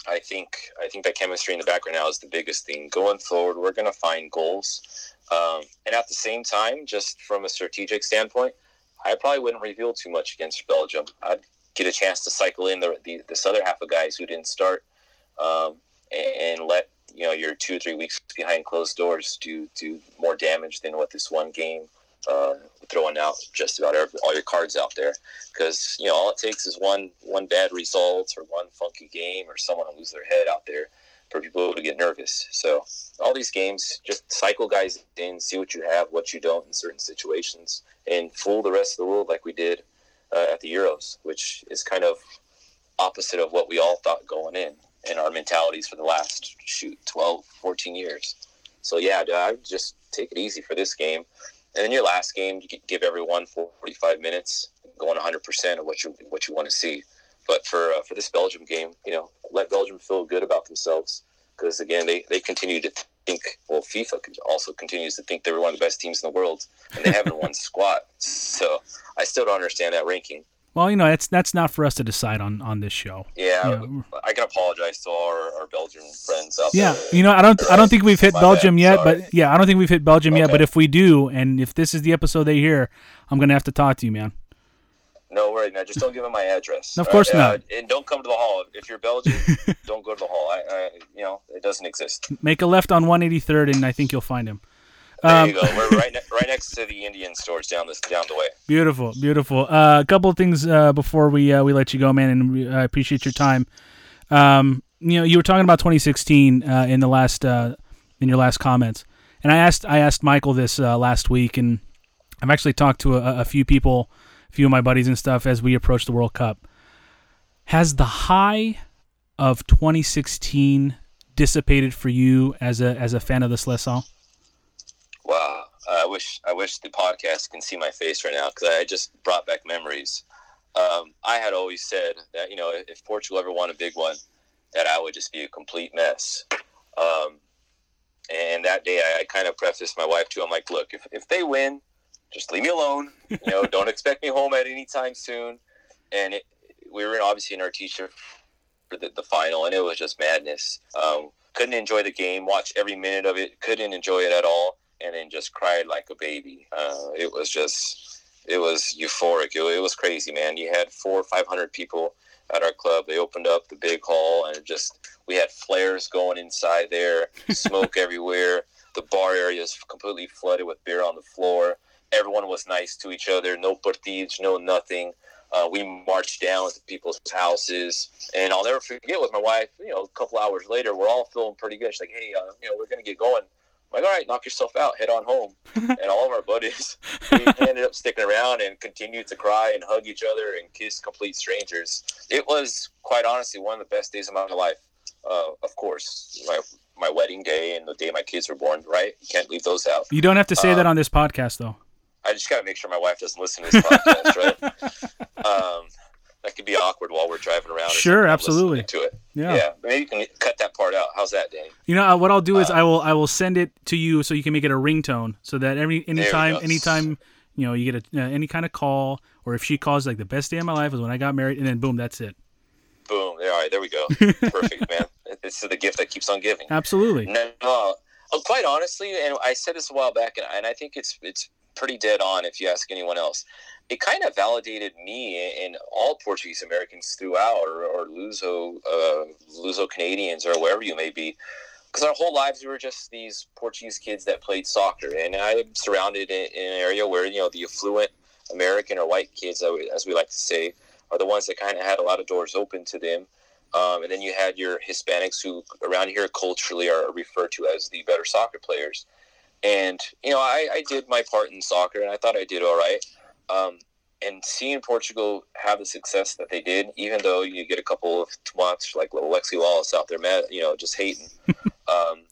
I think I think that chemistry in the back right now is the biggest thing. Going forward, we're going to find goals, um, and at the same time, just from a strategic standpoint, I probably wouldn't reveal too much against Belgium. I'd get a chance to cycle in the, the this other half of guys who didn't start, um, and, and let you know your two or three weeks behind closed doors do do more damage than what this one game uh, throwing out just about every, all your cards out there because you know all it takes is one one bad result or one funky game or someone to lose their head out there for people to get nervous. So all these games, just cycle guys in, see what you have, what you don't in certain situations, and fool the rest of the world like we did uh, at the Euros, which is kind of opposite of what we all thought going in and our mentalities for the last shoot 12 14 years. So yeah i just take it easy for this game. And then your last game you give everyone 45 minutes going 100% of what you what you want to see but for uh, for this belgium game you know let belgium feel good about themselves because again they, they continue to think well fifa also continues to think they're one of the best teams in the world and they haven't won <laughs> squat so i still don't understand that ranking Well, you know, that's that's not for us to decide on on this show. yeah. I can apologize to our, our Belgian friends out Yeah, there. you know, I don't, I don't think we've hit My Belgium bad, yet, sorry. but yeah, I don't think we've hit Belgium yet. But if we do, and if this is the episode they hear, I'm gonna have to talk to you, man. No worry, man. Just don't give him my address. Of course right? not. Uh, and don't come to the hall if you're Belgian. <laughs> don't go to the hall. I, I, you know, it doesn't exist. Make a left on 183rd, and I think you'll find him. There Um, you go. We're right, <laughs> ne- right next to the Indian stores down this down the way. Beautiful, beautiful. Uh, a couple of things uh, before we uh, we let you go, man, and we, I appreciate your time. Um, you know, you were talking about 2016 uh, in the last uh, in your last comments, and I asked I asked Michael this uh, last week, and I've actually talked to a, a few people, few of my buddies and stuff as we approach the World Cup. Has the high of 2016 dissipated for you as a as a fan of the Seleção? Wow. I wish I wish the podcast can see my face right now because I just brought back memories. Um, I had always said that you know if Portugal ever won a big one, that I would just be a complete mess. Um, and that day, I, I kind of prefaced my wife too. I'm like, look, if, if they win, just leave me alone. You know, <laughs> don't expect me home at any time soon. And it, we were in, obviously in our t-shirt for the, the final, and it was just madness. Um, couldn't enjoy the game, watch every minute of it, couldn't enjoy it at all, and then just cried like a baby. Uh, it was just, it was euphoric. It, it was crazy, man. You had four or five hundred people at our club. They opened up the big hall, and it just we had flares going inside there, smoke <laughs> everywhere. The bar area is completely flooded with beer on the floor. Everyone was nice to each other. No partidos, no nothing. Uh, we marched down to people's houses, and I'll never forget with my wife. You know, a couple hours later, we're all feeling pretty good. She's like, "Hey, uh, you know, we're gonna get going." I'm like, all right, knock yourself out, head on home. <laughs> and all of our buddies, we ended up sticking around and continued to cry and hug each other and kiss complete strangers. It was quite honestly one of the best days of my life. Uh, of course, my my wedding day and the day my kids were born. Right, you can't leave those out. You don't have to say that on this podcast, though. I just got to make sure my wife doesn't listen to this podcast, right? <laughs> Um, that could be awkward while we're driving around. Sure, absolutely. To it. Yeah. Yeah. Maybe you can cut that part out. How's that, Danny? You know uh, what I'll do is Uh, I will I will send it to you so you can make it a ringtone so that every anytime anytime you know you get a, uh, any kind of call or if she calls like the best day of my life was when I got married and then boom that's it. Boom. All right, there we go. <laughs> Perfect, man. This is the gift that keeps on giving. Absolutely. No, no, uh, quite honestly, and I said this a while back, and, and I think it's it's pretty dead on if you ask anyone else. It kind of validated me and all Portuguese Americans throughout, or, or Luso uh, Luso Canadians, or wherever you may be, because our whole lives we were just these Portuguese kids that played soccer, and I'm surrounded in, in an area where you know the affluent American or white kids, as we like to say, are the ones that kind of had a lot of doors open to them. Um, and then you had your Hispanics who around here culturally are referred to as the better soccer players. And, you know, I, I did my part in soccer and I thought I did all right. Um, and seeing Portugal have the success that they did, even though you get a couple of twats like little Lexi Wallace out there, mad, you know, just hating, <laughs> um,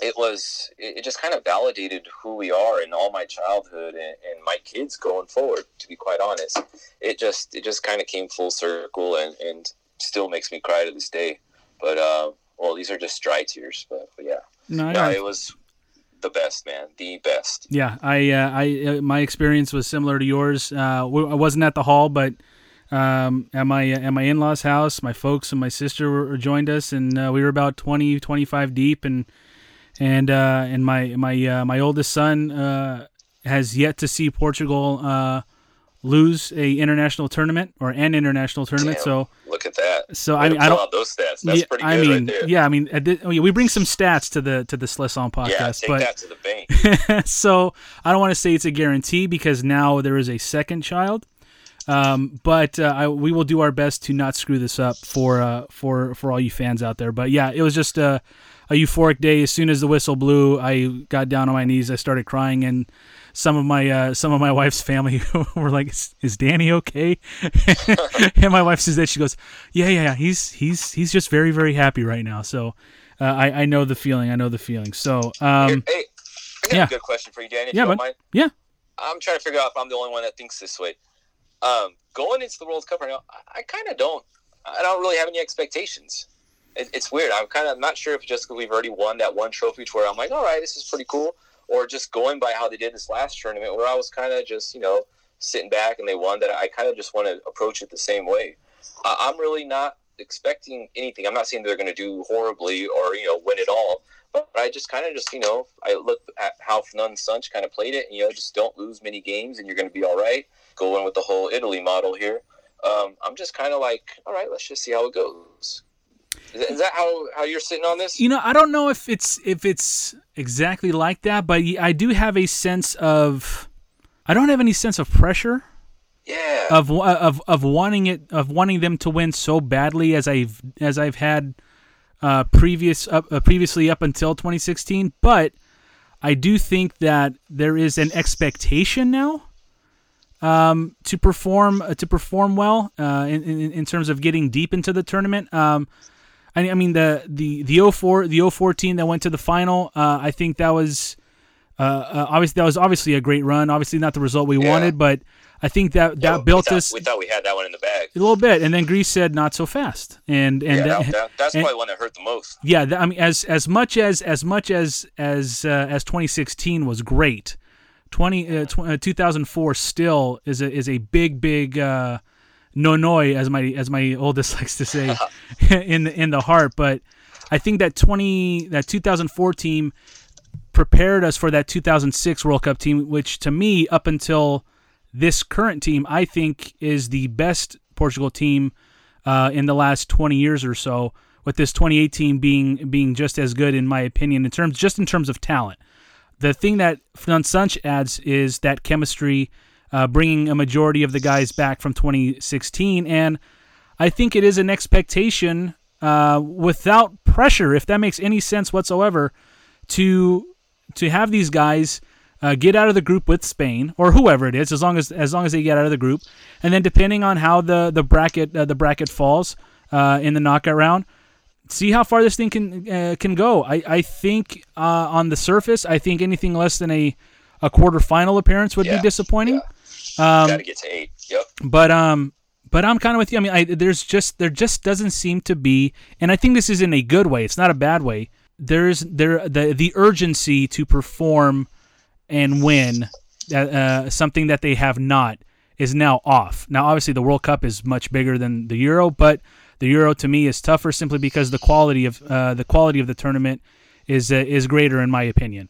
it was, it, it just kind of validated who we are in all my childhood and, and my kids going forward, to be quite honest. It just, it just kind of came full circle and, and still makes me cry to this day. But, uh, well, these are just dry tears, but, but yeah. No, No, it was the best, man. The best. Yeah, I, uh, I, uh, my experience was similar to yours. Uh, I wasn't at the hall, but um, at my at my in-laws' house, my folks and my sister were, joined us, and uh, we were about 20, 25 deep, and and uh, and my my uh, my oldest son uh, has yet to see Portugal uh, lose a international tournament or an international tournament. Damn. So Look at that. so Way I mean I don't. those stats. That's yeah, pretty good I mean, right there. yeah, I mean, oh, we bring some stats to the to the Seleção podcast, Yeah, but that to the bank. <laughs> so I don't want to say it's a guarantee because now there is a second child. Um, but uh, I, we will do our best to not screw this up for uh, for for all you fans out there. But yeah, it was just a, a euphoric day. As soon as the whistle blew, I got down on my knees. I started crying, and some of my uh, some of my <laughs> wife's family <laughs> were like, "Is, is Danny okay?" <laughs> and my wife says that she goes, "Yeah, yeah, yeah. He's he's he's just very very happy right now." So uh, I I know the feeling. I know the feeling. So um, hey, I got yeah. a good question for you, Danny. Yeah, you don't mind. yeah. I'm trying to figure out if I'm the only one that thinks this way. Um, going into the World Cup right now, I, I kind of don't. I don't really have any expectations. It, it's weird. I'm kind of not sure if just because we've already won that one trophy, to I'm like, all right, this is pretty cool, or just going by how they did this last tournament, where I was kind of just you know sitting back and they won. That I kind of just want to approach it the same way. I, I'm really not expecting anything. I'm not saying they're going to do horribly or you know win it all, but I just kind of just you know I look at how Fernando Santos kind of played it, and you know just don't lose many games, and you're going to be all right. Going with the whole Italy model here. Um, I'm just kind of like, all right, let's just see how it goes. Is that how, how you're sitting on this? You know, I don't know if it's if it's exactly like that, but I do have a sense of I don't have any sense of pressure yeah. of of of wanting it of wanting them to win so badly as I've as I've had uh, previous uh, previously up until 2016, but I do think that there is an expectation now um, to perform uh, to perform well uh, in, in in terms of getting deep into the tournament. Um, I, I mean the the the 04 the 014 that went to the final. Uh, I think that was uh, uh, obviously that was obviously a great run. Obviously not the result we Yeah. wanted, but I think that that Yeah, we built thought- us We thought we had that one in the bag. a little bit. And then Greece said not so fast, and and yeah, that- that, that, that's and- probably one that hurt the most. yeah, I mean, as as much as as much as as uh, as 2016 was great, 20 uh, tw- uh, 2004 still is a is a big big uh, no noi as my as my oldest <laughs> likes to say <laughs> in the, in the heart. But I think that 20 that 2004 team prepared us for that 2006 World Cup team, which to me up until this current team, I think is the best Portugal team uh, in the last 20 years or so. With this 2018 being being just as good in my opinion in terms just in terms of talent. The thing that Santos adds is that chemistry, uh, bringing a majority of the guys back from 2016, and I think it is an expectation uh, without pressure, if that makes any sense whatsoever, to to have these guys uh, get out of the group with Spain or whoever it is, as long as as long as they get out of the group, and then depending on how the the bracket uh, the bracket falls uh, in the knockout round, see how far this thing can uh, can go. I I think uh, on the surface, I think anything less than a a quarterfinal appearance would Yeah, be disappointing. Got to get to eight. Yep. But um, but I'm kind of with you. I mean, I, there's just there just doesn't seem to be, and I think this is in a good way. It's not a bad way. There's there the the urgency to perform and win, uh, uh, something that they have not, is now off. Now, obviously, the World Cup is much bigger than the Euro, but the Euro to me is tougher simply because the quality of uh, the quality of the tournament is uh, is greater in my opinion.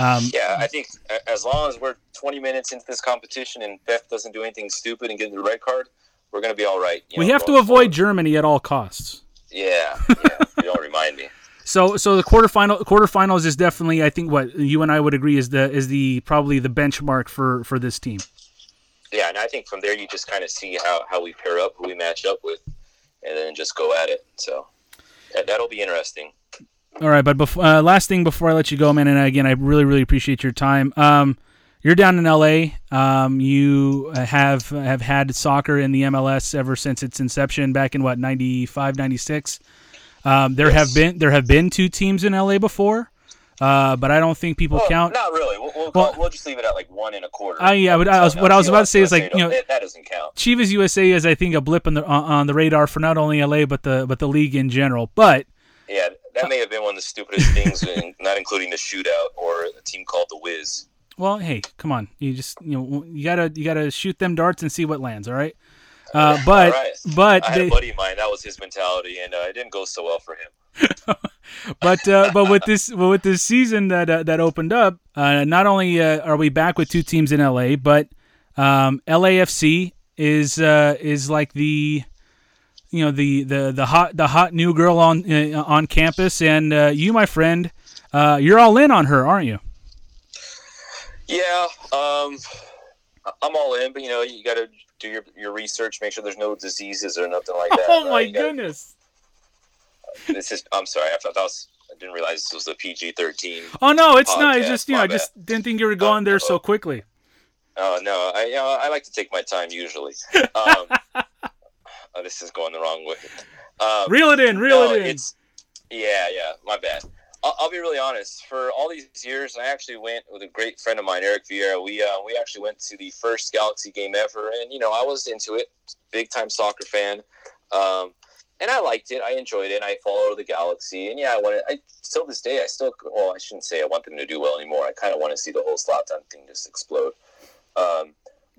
Um, Yeah, I think as long as we're 20 minutes into this competition and Beth doesn't do anything stupid and get the red card, we're going to be all right. we know, have to avoid forward. Germany at all costs. Yeah, yeah. <laughs> you don't remind me. So so the quarterfinal quarterfinals is definitely I think what you and I would agree is the is the probably the benchmark for for this team. Yeah, and I think from there you just kind of see how, how we pair up, who we match up with, and then just go at it. So that, that'll be interesting. All right, but before, uh, last thing before I let you go, man, and again I really really appreciate your time. Um, you're down in LA. Um, you have have had soccer in the MLS ever since its inception back in what 95, 96. Um, there have been there have been two teams in LA before, uh, but I don't think people Well, count. Not really. We'll, we'll, Well- we'll just leave it at like one and a quarter. I- yeah, but I was- what I was about to say is, like, you know- that, that doesn't count. Chivas USA is I think a blip on the on the radar for not only LA but the but the league in general. But Yeah, that may have been one of the stupidest <laughs> things, in, not including the shootout or a team called the Wiz. well, hey, come on, you just you know you gotta you gotta shoot them darts and see what lands. All right. Uh, but All right. but I had they, a buddy of mine. That was his mentality, and uh, it didn't go so well for him. <laughs> but uh, but with this well, with this season that uh, that opened up, uh, not only uh, are we back with two teams in LA, but um, LAFC is uh, is like the you know the, the, the hot the hot new girl on uh, on campus, and uh, you, my friend, uh, you're all in on her, aren't you? Yeah, um, I'm all in, but you know, you got to do your, your research, make sure there's no diseases or nothing like that. <laughs> Oh right? my gotta- goodness! This is. I'm sorry. I thought that was. I didn't realize this was a PG-13. Oh no, it's not. It's just you know, I just didn't think you were going there so quickly. Oh no, I you know, I like to take my time usually. <laughs> Um, oh, this is going the wrong way. Um, Reel it in, reel no, it in. It's yeah, yeah. My bad. I'll, I'll be really honest. For all these years, I actually went with a great friend of mine, Eric Vieira. We uh, we actually went to the first Galaxy game ever, and you know I was into it. Big time soccer fan, um, and I liked it. I enjoyed it. And I followed the Galaxy, and yeah, I wanted. I still this day, I still well, I shouldn't say I want them to do well anymore. I kind of want to see the whole Zlatan thing just explode. Um,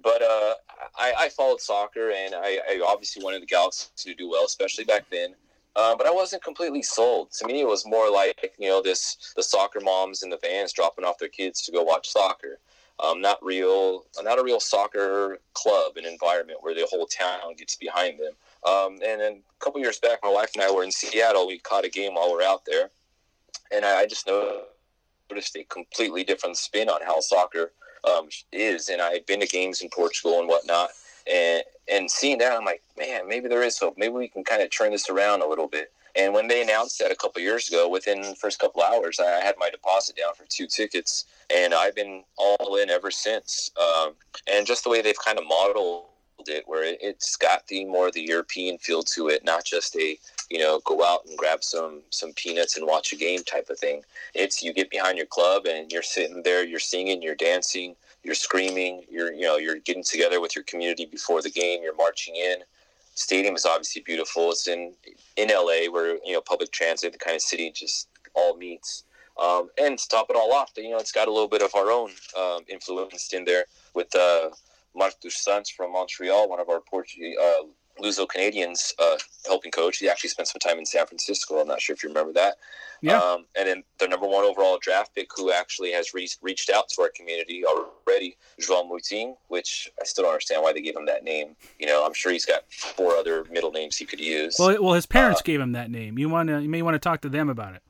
but uh, I, I followed soccer, and I, I obviously wanted the Galaxy to do well, especially back then. Uh, but I wasn't completely sold. To me, it was more like you know this the soccer moms in the vans dropping off their kids to go watch soccer. Um, not real, not a real soccer club, and environment where the whole town gets behind them. Um, and then a couple years back, my wife and I were in Seattle. We caught a game while we are out there, and I, I just noticed a completely different spin on how soccer um, is. And I had been to games in Portugal and whatnot, and and seeing that, I'm like, man, maybe there is hope. Maybe we can kind of turn this around a little bit. And when they announced that a couple years ago, within the first couple hours, I had my deposit down for two tickets, and I've been all in ever since. Um, and just the way they've kind of modeled it, where it, it's got the more the European feel to it, not just a you know go out and grab some some peanuts and watch a game type of thing. It's you get behind your club and you're sitting there, you're singing, you're dancing, you're screaming, you're you know you're getting together with your community before the game, you're marching in. Stadium is obviously beautiful. It's in in LA where you know public transit, the kind of city just all meets. Um, and to top it all off, you know, it's got a little bit of our own um, influence in there with uh, Marc dos Santos from Montreal, one of our Portuguese uh, Luso Canadians uh, helping coach. He actually spent some time in San Francisco. I'm not sure if you remember that. Yeah. Um, and then the number one overall draft pick, who actually has re- reached out to our community already, João Moutinho, which I still don't understand why they gave him that name. You know, I'm sure he's got four other middle names he could use. Well, well, his parents Uh, gave him that name. You want to, you may want to talk to them about it.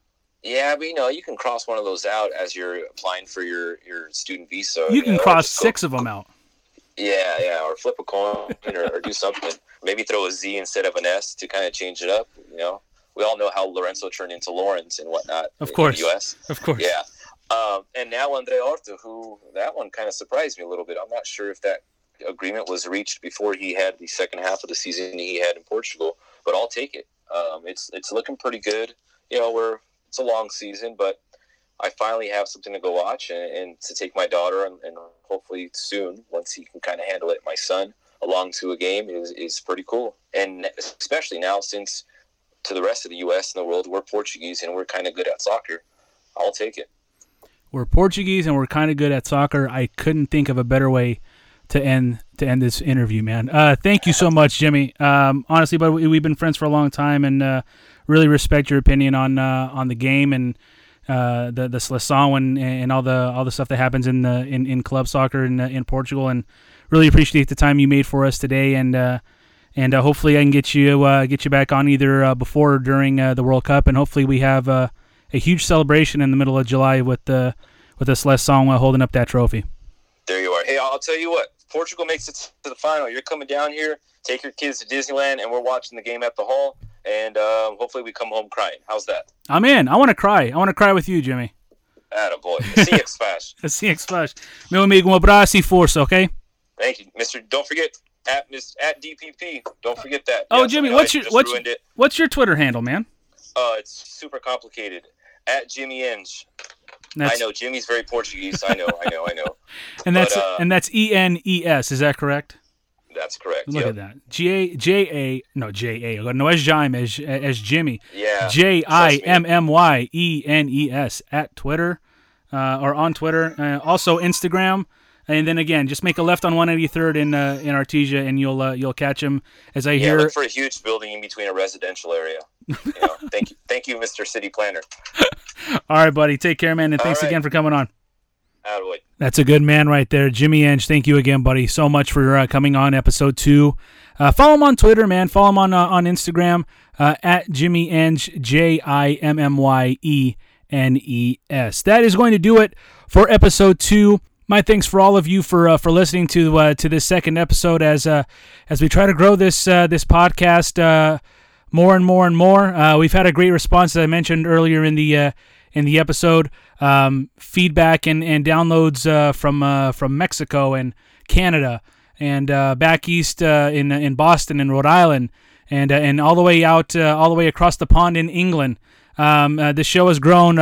yeah, but you know, you can cross one of those out as you're applying for your, your student visa. You can know, cross just go- six of them out. Yeah, yeah, or flip a coin or, or do something. <laughs> Maybe throw a Z instead of an S to kind of change it up. You know, we all know how Lorenzo turned into Lawrence and whatnot. Of in course. the U.S. Of course. Yeah, um, and now Andre Horta, who that one kind of surprised me a little bit. I'm not sure if that agreement was reached before he had the second half of the season he had in Portugal, but I'll take it. Um, it's it's looking pretty good. You know, we're it's a long season, but I finally have something to go watch and, and to take my daughter and, and hopefully soon, once he can kind of handle it, my son along to a game is, is pretty cool. And especially now, since to the rest of the U.S. and the world, we're Portuguese and we're kind of good at soccer. I'll take it. We're Portuguese and we're kind of good at soccer. I couldn't think of a better way to end to end this interview, man. Uh, thank you so much, Jimmy. Um, honestly, but we, we've been friends for a long time, and uh, really respect your opinion on uh, on the game and uh, the the seleção and, and all the all the stuff that happens in the in, in club soccer in in Portugal, and really appreciate the time you made for us today. And uh, and uh, hopefully I can get you uh, get you back on either uh, before or during the World Cup, and hopefully we have a huge celebration in the middle of July with the with the seleção holding up that trophy. There you are. Hey, I'll tell you what. Portugal makes it to the final. You're coming down here. Take your kids to Disneyland, and we're watching the game at the hall. And um, hopefully, we come home crying. How's that? I'm in. I want to cry. I want to cry with you, Jimmy. Atta boy. See <laughs> you, Splash. <laughs> Assim é que se faz. Meu amigo, um abraço e força, ok? Thank you, Mister. Don't forget at Miss at DPP. Don't forget that. Oh, Yes, Jimmy, I know what's your what's what's your Twitter handle, man? Uh, it's super complicated. At Jimmy Enes. That's, I know Jimmy's very Portuguese. I know. I know. I know. <laughs> and that's but, uh, and that's E N E S. Is that correct? That's correct. Look yep. at that. J A J A no J A. No, as Jaime as as Jimmy. Yeah. J I. M M Y E N E S at Twitter uh, or on Twitter. Uh, also Instagram. And then again, just make a left on 183rd in uh, in Artesia, and you'll uh, you'll catch him. As I Yeah, hear, look for a huge building in between a residential area. You know, <laughs> thank you, thank you, Mr. City Planner. all right, buddy, take care, man, and All thanks right. again for coming on. That's a good man right there, Jimmy Enes. Thank you again, buddy, so much for uh, coming on episode two. Uh, follow him on Twitter, man. Follow him on uh, on Instagram uh, at Jimmy Enes, J I M M Y E N E S. That is going to do it for episode two. My thanks for all of you for uh, for listening to uh, to this second episode as as we try to grow this this podcast more and more and more. We've had a great response, as I mentioned earlier in the in the episode. Um, feedback and, and downloads uh, from uh, from Mexico and Canada and uh, back east uh, in in Boston and Rhode Island and uh, and all the way out all the way across the pond in England. Um, the show has grown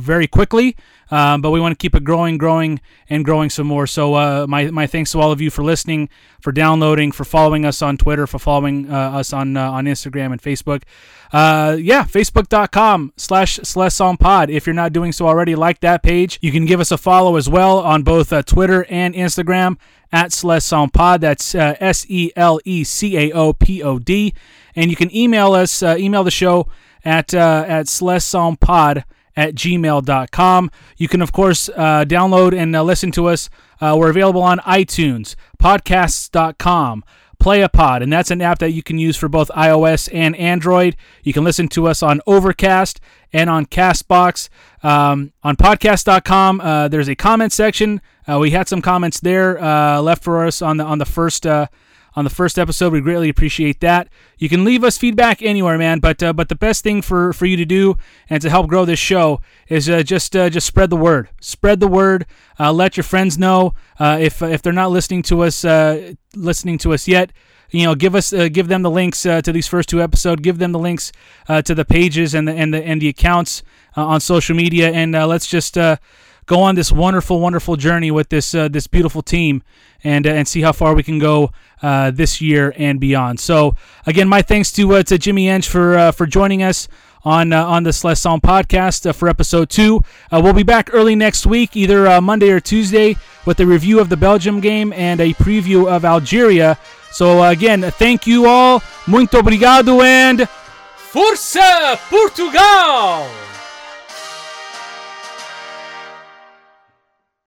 very quickly, Um, but we want to keep it growing, growing, and growing some more. So uh, my my thanks to all of you for listening, for downloading, for following us on Twitter, for following uh, us on uh, on Instagram and Facebook. Uh, yeah, facebook.com slash Pod. If you're not doing so already, like that page. You can give us a follow as well on both uh, Twitter and Instagram at Pod. That's uh, S E L E C A O P O D. And you can email us, email the show at uh, at Pod at gmail.com. You can, of course, uh, download and uh, listen to us. Uh, we're available on iTunes, podcasts.com, Playapod, and that's an app that you can use for both iOS and Android. You can listen to us on Overcast and on Castbox. Um, on podcast.com, uh, there's a comment section. Uh, we had some comments there uh, left for us on the on the first on the first episode. We greatly appreciate that. You can leave us feedback anywhere, man. But uh, but the best thing for, for you to do and to help grow this show is uh, just uh, just spread the word. Spread the word. Uh, let your friends know uh, if if they're not listening to us uh, listening to us yet. You know, give us give them the links to these first two episodes. Give them the links to the pages and the and the and the accounts on social media, and let's just go on this wonderful, wonderful journey with this uh, this beautiful team, and uh, and see how far we can go uh, this year and beyond. So again, my thanks to uh, to Jimmy Enes for uh, for joining us on uh, on this Seleção podcast uh, for episode two. Uh, we'll be back early next week, either uh, Monday or Tuesday, with a review of the Belgium game and a preview of Algeria. So again, thank you all, muito obrigado, and força Portugal!